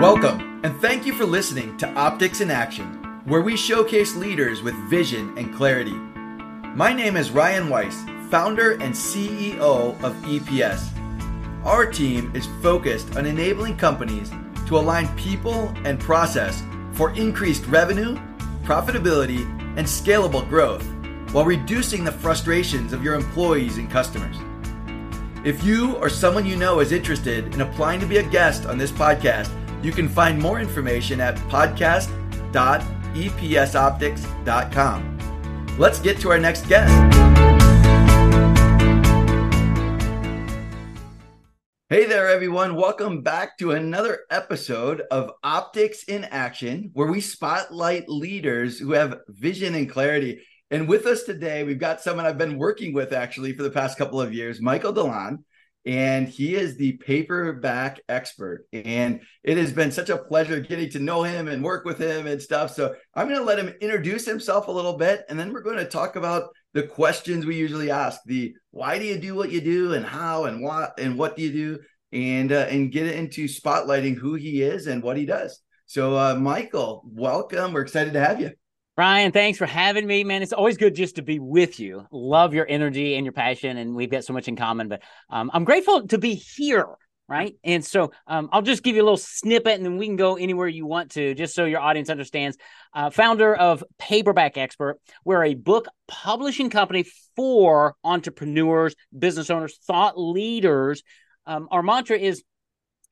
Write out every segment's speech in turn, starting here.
Welcome, and thank you for listening to Optics in Action, where we showcase leaders with vision and clarity. My name is Ryan Weiss, founder and CEO of EPS. Our team is focused on enabling companies to align people and process for increased revenue, profitability, and scalable growth while reducing the frustrations of your employees and customers. If you or someone you know is interested in applying to be a guest on this podcast, you can find more information at podcast.epsoptics.com. Let's get to our next guest. Hey there, everyone. Welcome back to another episode of Optics in Action, where we spotlight leaders who have vision and clarity. And with us today, we've got someone I've been working with actually for the past couple of years, Michael DeLon and he is the paperback expert. And it has been such a pleasure getting to know him and work with him and stuff. So I'm going to let him introduce himself a little bit, and then we're going to talk about the questions we usually ask: the why do you do what you do, and how, and what, and what do you do, and uh, and get into spotlighting who he is and what he does. So, uh, Michael, welcome. We're excited to have you. Ryan, thanks for having me, man. It's always good just to be with you. Love your energy and your passion, and we've got so much in common. But um, I'm grateful to be here, right? And so um, I'll just give you a little snippet, and then we can go anywhere you want to, just so your audience understands. Uh, founder of Paperback Expert, we're a book publishing company for entrepreneurs, business owners, thought leaders. Um, our mantra is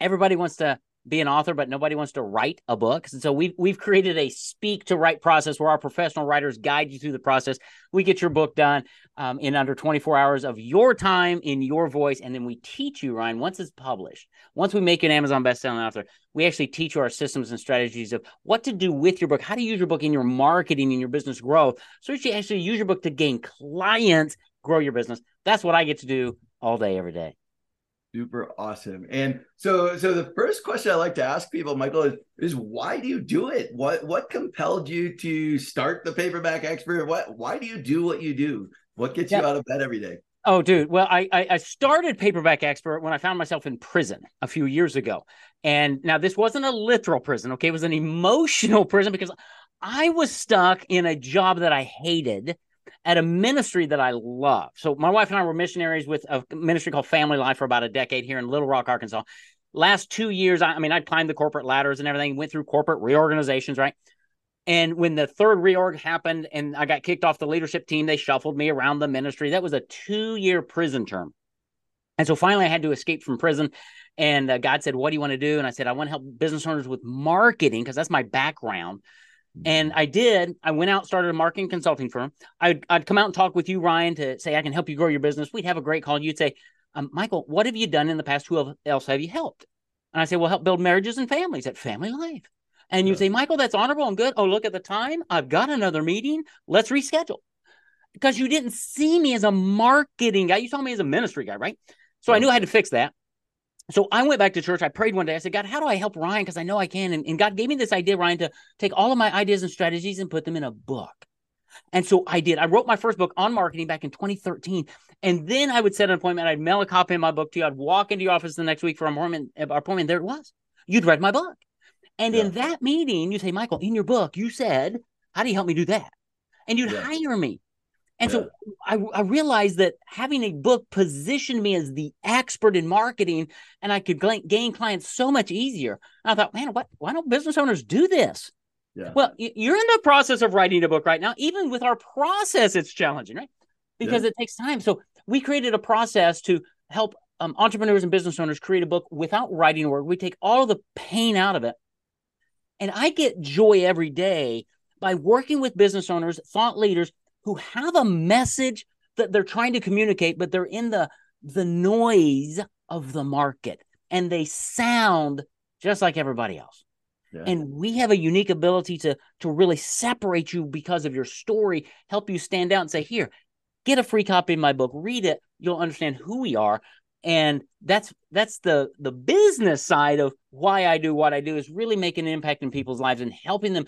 everybody wants to be an author, but nobody wants to write a book. And so we've we've created a speak to write process where our professional writers guide you through the process. We get your book done um, in under 24 hours of your time in your voice, and then we teach you, Ryan. Once it's published, once we make an Amazon bestselling author, we actually teach you our systems and strategies of what to do with your book, how to use your book in your marketing and your business growth, so you actually use your book to gain clients, grow your business. That's what I get to do all day, every day. Super awesome. And so so the first question I like to ask people, Michael, is, is why do you do it? What what compelled you to start the paperback expert? What why do you do what you do? What gets yeah. you out of bed every day? Oh, dude. Well, I, I started paperback expert when I found myself in prison a few years ago. And now this wasn't a literal prison, okay? It was an emotional prison because I was stuck in a job that I hated at a ministry that I love. So my wife and I were missionaries with a ministry called Family Life for about a decade here in Little Rock, Arkansas. Last two years, I, I mean, I climbed the corporate ladders and everything, went through corporate reorganizations, right? And when the third reorg happened and I got kicked off the leadership team, they shuffled me around the ministry. That was a two year prison term. And so finally, I had to escape from prison. And uh, God said, What do you want to do? And I said, I want to help business owners with marketing because that's my background. And I did. I went out, started a marketing consulting firm. I'd, I'd come out and talk with you, Ryan, to say I can help you grow your business. We'd have a great call. You'd say, um, Michael, what have you done in the past? Who else have you helped? And I say, well, help build marriages and families at Family Life. And you yeah. say, Michael, that's honorable and good. Oh, look at the time. I've got another meeting. Let's reschedule. Because you didn't see me as a marketing guy. You saw me as a ministry guy, right? So yeah. I knew I had to fix that. So I went back to church. I prayed one day. I said, God, how do I help Ryan? Because I know I can. And, and God gave me this idea, Ryan, to take all of my ideas and strategies and put them in a book. And so I did. I wrote my first book on marketing back in 2013. And then I would set an appointment. I'd mail a copy of my book to you. I'd walk into your office the next week for an appointment. Uh, appointment. There it was. You'd read my book. And yeah. in that meeting, you say, Michael, in your book, you said, How do you help me do that? And you'd yeah. hire me. And yeah. so I, I, realized that having a book positioned me as the expert in marketing and I could gain clients so much easier. And I thought, man, what, why don't business owners do this? Yeah. Well, you're in the process of writing a book right now. Even with our process, it's challenging, right? Because yeah. it takes time. So we created a process to help um, entrepreneurs and business owners create a book without writing a word. We take all the pain out of it. And I get joy every day by working with business owners, thought leaders who have a message that they're trying to communicate, but they're in the the noise of the market and they sound just like everybody else. Yeah. And we have a unique ability to to really separate you because of your story, help you stand out and say, "Here, get a free copy of my book, read it. You'll understand who we are." And that's that's the the business side of why I do what I do is really making an impact in people's lives and helping them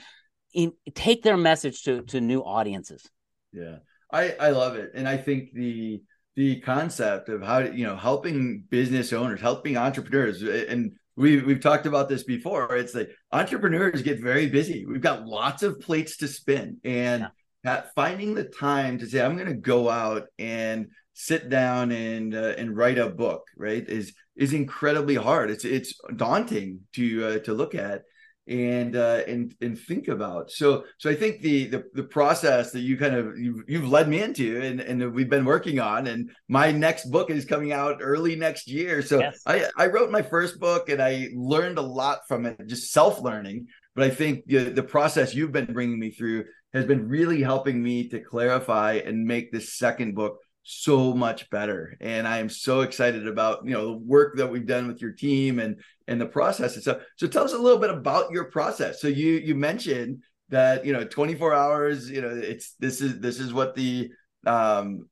in, take their message to to new audiences. Yeah. I I love it. And I think the the concept of how you know, helping business owners, helping entrepreneurs and we we've talked about this before. It's like entrepreneurs get very busy. We've got lots of plates to spin, and yeah. finding the time to say, "I'm going to go out and sit down and uh, and write a book," right? Is is incredibly hard. It's it's daunting to uh, to look at and uh, and and think about. So so I think the the, the process that you kind of you've, you've led me into and and we've been working on, and my next book is coming out early next year. So yes. I I wrote my first book and I learned a lot from it, just self learning. But I think the, the process you've been bringing me through has been really helping me to clarify and make this second book so much better. And i am so excited about you know the work that we've done with your team and and the process and stuff so tell us a little bit about your process. So you you mentioned that you know 24 hours you know it's this is this is what the um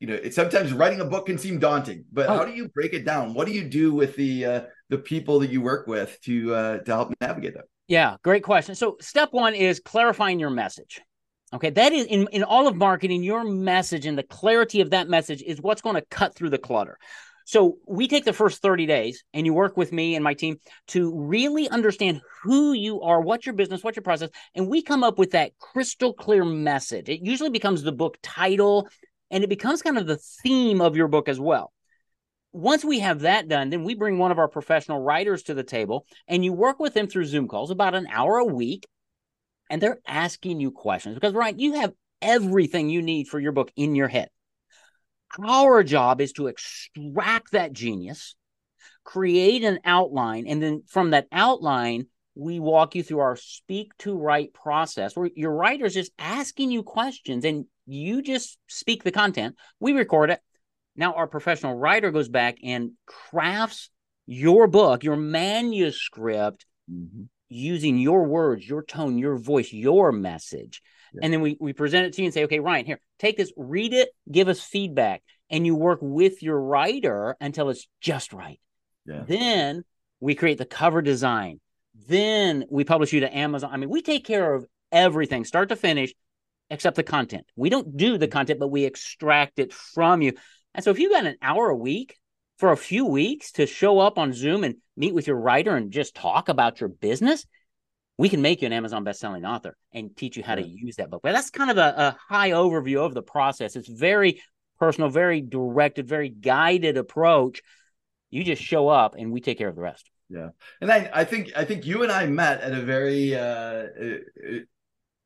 you know it's sometimes writing a book can seem daunting but oh. how do you break it down? What do you do with the uh the people that you work with to uh to help navigate that? Yeah great question. So step one is clarifying your message Okay, that is in, in all of marketing, your message and the clarity of that message is what's going to cut through the clutter. So we take the first 30 days and you work with me and my team to really understand who you are, what's your business, what's your process, and we come up with that crystal clear message. It usually becomes the book title and it becomes kind of the theme of your book as well. Once we have that done, then we bring one of our professional writers to the table and you work with them through Zoom calls about an hour a week and they're asking you questions because, Ryan, you have everything you need for your book in your head. Our job is to extract that genius, create an outline, and then from that outline, we walk you through our speak to write process where your writer's just asking you questions and you just speak the content. We record it. Now, our professional writer goes back and crafts your book, your manuscript, mm-hmm using your words, your tone, your voice, your message. Yeah. And then we, we present it to you and say, okay, Ryan, here, take this, read it, give us feedback. And you work with your writer until it's just right. Yeah. Then we create the cover design. Then we publish you to Amazon. I mean, we take care of everything, start to finish, except the content. We don't do the mm-hmm. content, but we extract it from you. And so if you got an hour a week for a few weeks to show up on Zoom and meet with your writer and just talk about your business, we can make you an Amazon best-selling author and teach you how to use that book. But that's kind of a, a high overview of the process. It's very personal, very directed, very guided approach. You just show up and we take care of the rest. Yeah. And I, I think I think you and I met at a very uh, uh, uh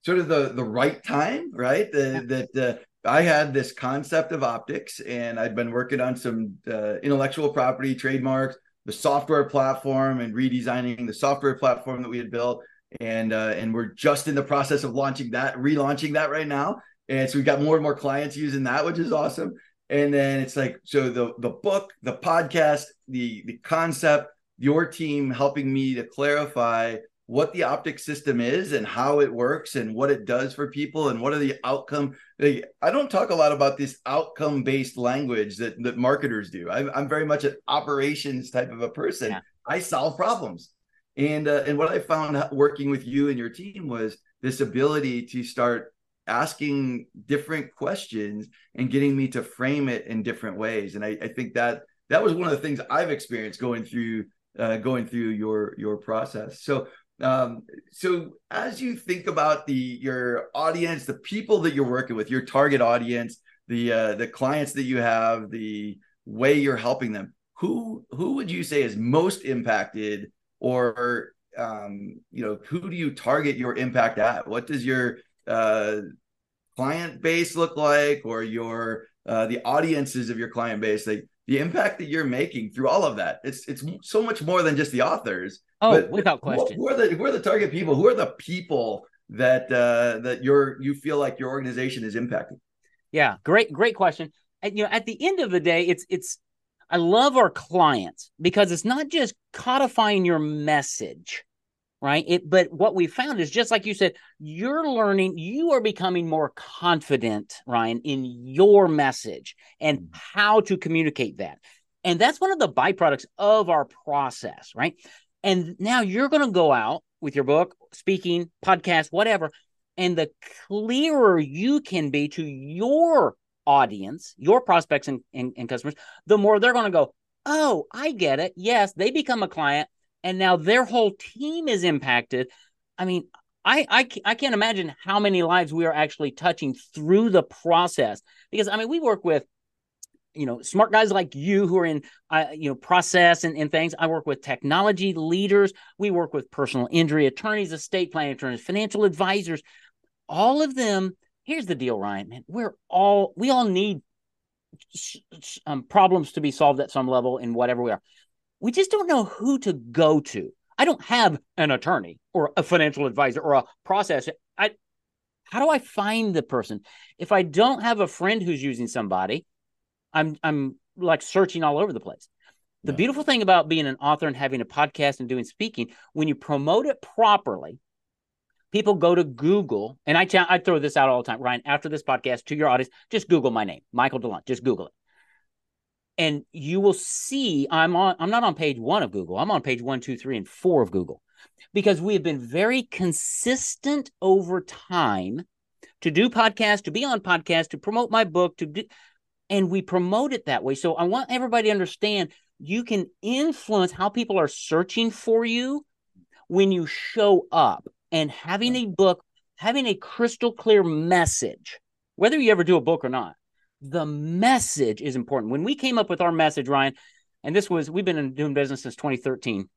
sort of the the right time, right? The, that uh, I had this concept of optics, and I'd been working on some uh, intellectual property, trademarks, the software platform, and redesigning the software platform that we had built. And uh, and we're just in the process of launching that, relaunching that right now. And so we've got more and more clients using that, which is awesome. And then it's like so the the book, the podcast, the the concept, your team helping me to clarify what the optic system is and how it works and what it does for people and what are the outcome i don't talk a lot about this outcome based language that, that marketers do. I'm, I'm very much an operations type of a person. Yeah. i solve problems. And uh, and what i found working with you and your team was this ability to start asking different questions and getting me to frame it in different ways. And i, I think that that was one of the things i've experienced going through uh, going through your your process. So um, so as you think about the your audience, the people that you're working with, your target audience, the uh, the clients that you have, the way you're helping them, who who would you say is most impacted, or um, you know, who do you target your impact at? What does your uh, client base look like, or your uh, the audiences of your client base? Like the impact that you're making through all of that. It's it's so much more than just the authors. Oh, without question. Who are the who are the target people? Who are the people that uh, that you're you feel like your organization is impacting? Yeah, great great question. And you know, at the end of the day, it's it's I love our clients because it's not just codifying your message right? It, but what we found is just like you said, you're learning, you are becoming more confident, Ryan, in your message and mm. how to communicate that. And that's one of the byproducts of our process, right? And now you're going to go out with your book, speaking, podcast, whatever. And the clearer you can be to your audience, your prospects and, and, and customers, the more they're going to go, Oh, I get it. Yes, they become a client and now their whole team is impacted. I mean, I, I I can't imagine how many lives we are actually touching through the process. Because I mean we work with you know smart guys like you who are in uh, you know process and, and things. I work with technology leaders. We work with personal injury attorneys estate planning attorneys financial advisors. All of them here's the deal ryan man we're all we all need um, problems to be solved at some level in whatever we are we just don't know who to go to i don't have an attorney or a financial advisor or a process i how do i find the person if i don't have a friend who's using somebody I'm I'm like searching all over the place. The yeah. beautiful thing about being an author and having a podcast and doing speaking, when you promote it properly, people go to Google, and I I throw this out all the time, Ryan. After this podcast, to your audience, just Google my name, Michael DeLon. Just Google it, and you will see I'm on. I'm not on page one of Google. I'm on page one, two, three, and four of Google, because we have been very consistent over time to do podcasts, to be on podcasts, to promote my book, to do and we promote it that way. So I want everybody to understand you can influence how people are searching for you when you show up and having a book, having a crystal clear message, whether you ever do a book or not. The message is important. When we came up with our message, Ryan, and this was we've been in, doing business since 2013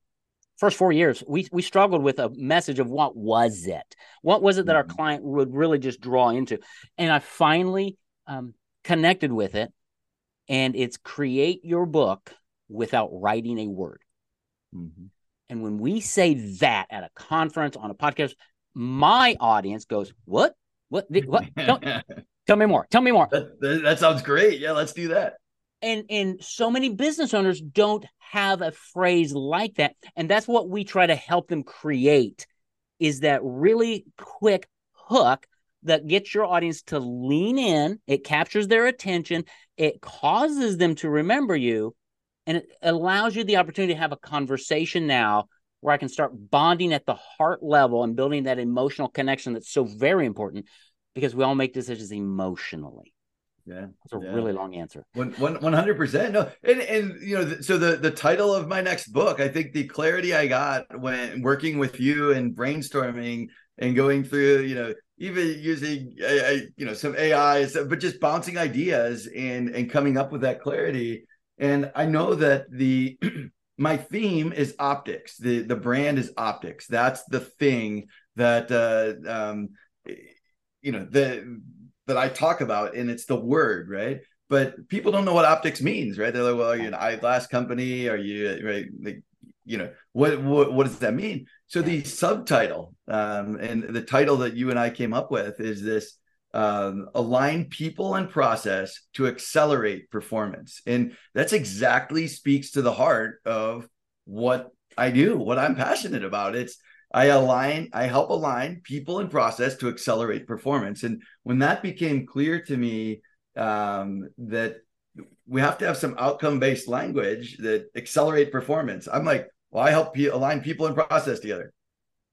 first four years we we struggled with a message of what was it what was it that our mm-hmm. client would really just draw into and i finally um, connected with it. And it's create your book without writing a word. Mm-hmm. And when we say that at a conference, on a podcast, my audience goes, What? What? What? tell, tell me more. Tell me more. That, that sounds great. Yeah, let's do that. And and so many business owners don't have a phrase like that. And that's what we try to help them create is that really quick hook that gets your audience to lean in, it captures their attention, it causes them to remember you, and it allows you the opportunity to have a conversation now where I can start bonding at the heart level and building that emotional connection that's so very important because we all make decisions emotionally. Yeah, it's a yeah. really long answer. One hundred percent. No, and and you know, so the the title of my next book, I think the clarity I got when working with you and brainstorming and going through, you know, even using you know some AI, but just bouncing ideas and and coming up with that clarity. And I know that the my theme is optics. The the brand is optics. That's the thing that uh, um, you know the that I talk about, and it's the word, right? But people don't know what optics means, right? They're like, well, are you an eyeglass company? Are you right? Like, you know, what what what does that mean? So the subtitle um, and the title that you and I came up with is this um, align people and process to accelerate performance, and that's exactly speaks to the heart of what I do, what I'm passionate about. It's I align, I help align people and process to accelerate performance, and when that became clear to me um, that we have to have some outcome based language that accelerate performance. I'm like, well, I help pe- align people and process together.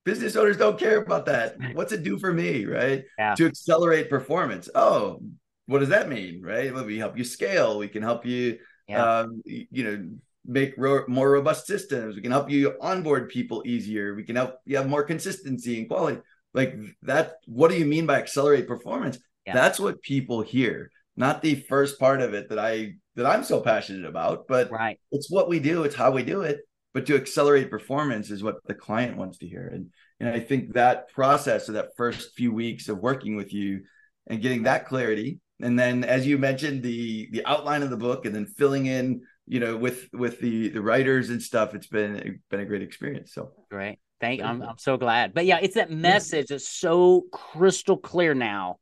Business owners don't care about that. What's it do for me, right? Yeah. To accelerate performance. Oh, what does that mean, right? Well, we help you scale. We can help you, yeah. um, you know, make ro- more robust systems. We can help you onboard people easier. We can help you have more consistency and quality. Like that. What do you mean by accelerate performance? Yeah. That's what people hear, not the first part of it that I that I'm so passionate about. But right. it's what we do. It's how we do it but to accelerate performance is what the client wants to hear and and i think that process of that first few weeks of working with you and getting that clarity and then as you mentioned the the outline of the book and then filling in you know with with the the writers and stuff it's been been a great experience so. Great thank I'm, I'm so glad. But yeah it's that message that's so crystal clear now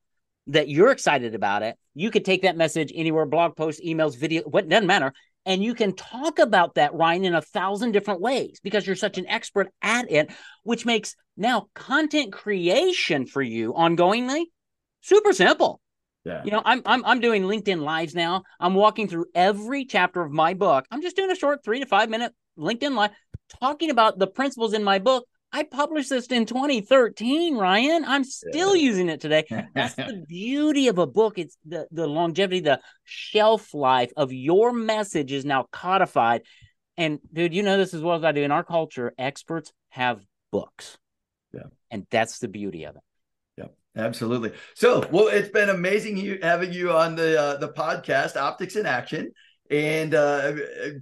that you're excited about it. You could take that message anywhere blog posts emails video what doesn't matter. And you can talk about that, Ryan, in a thousand different ways because you're such an expert at it, which makes now content creation for you ongoingly super simple. Yeah. You know, I'm I'm I'm doing LinkedIn lives now. I'm walking through every chapter of my book. I'm just doing a short three to five minute LinkedIn live talking about the principles in my book I published this in 2013, Ryan. I'm still yeah. using it today. That's the beauty of a book. It's the, the longevity, the shelf life of your message is now codified. And dude, you know this as well as I do. In our culture, experts have books. Yeah. And that's the beauty of it. Absolutely. So, well, it's been amazing having you on the uh, the podcast, Optics in Action, and uh,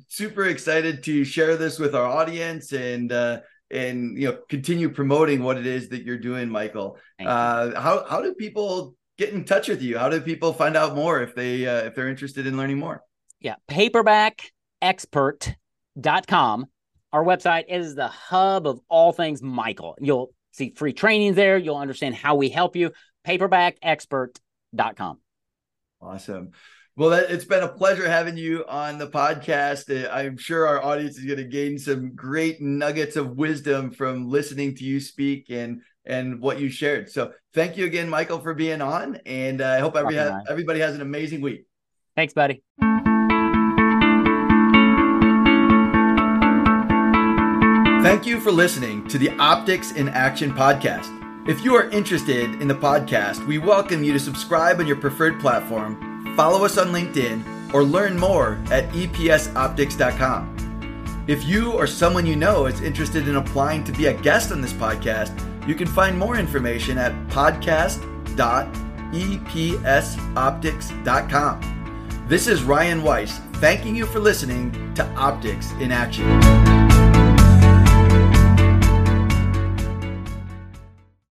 super excited to share this with our audience and uh, and you know continue promoting what it is that you're doing, Michael. Uh, how how do people get in touch with you? How do people find out more if they uh, if they're interested in learning more? Yeah, paperbackexpert.com. Our website is the hub of all things Michael. You'll see free trainings there. You'll understand how we help you. Paperbackexpert.com. Awesome. Well, that, it's been a pleasure having you on the podcast. Uh, I'm sure our audience is going to gain some great nuggets of wisdom from listening to you speak and and what you shared. So, thank you again, Michael, for being on. And uh, I hope every, everybody has an amazing week. Thanks, buddy. Thank you for listening to the Optics in Action podcast. If you are interested in the podcast, we welcome you to subscribe on your preferred platform, follow us on LinkedIn, or learn more at epsoptics.com. If you or someone you know is interested in applying to be a guest on this podcast, you can find more information at podcast.epsoptics.com. This is Ryan Weiss, thanking you for listening to Optics in Action.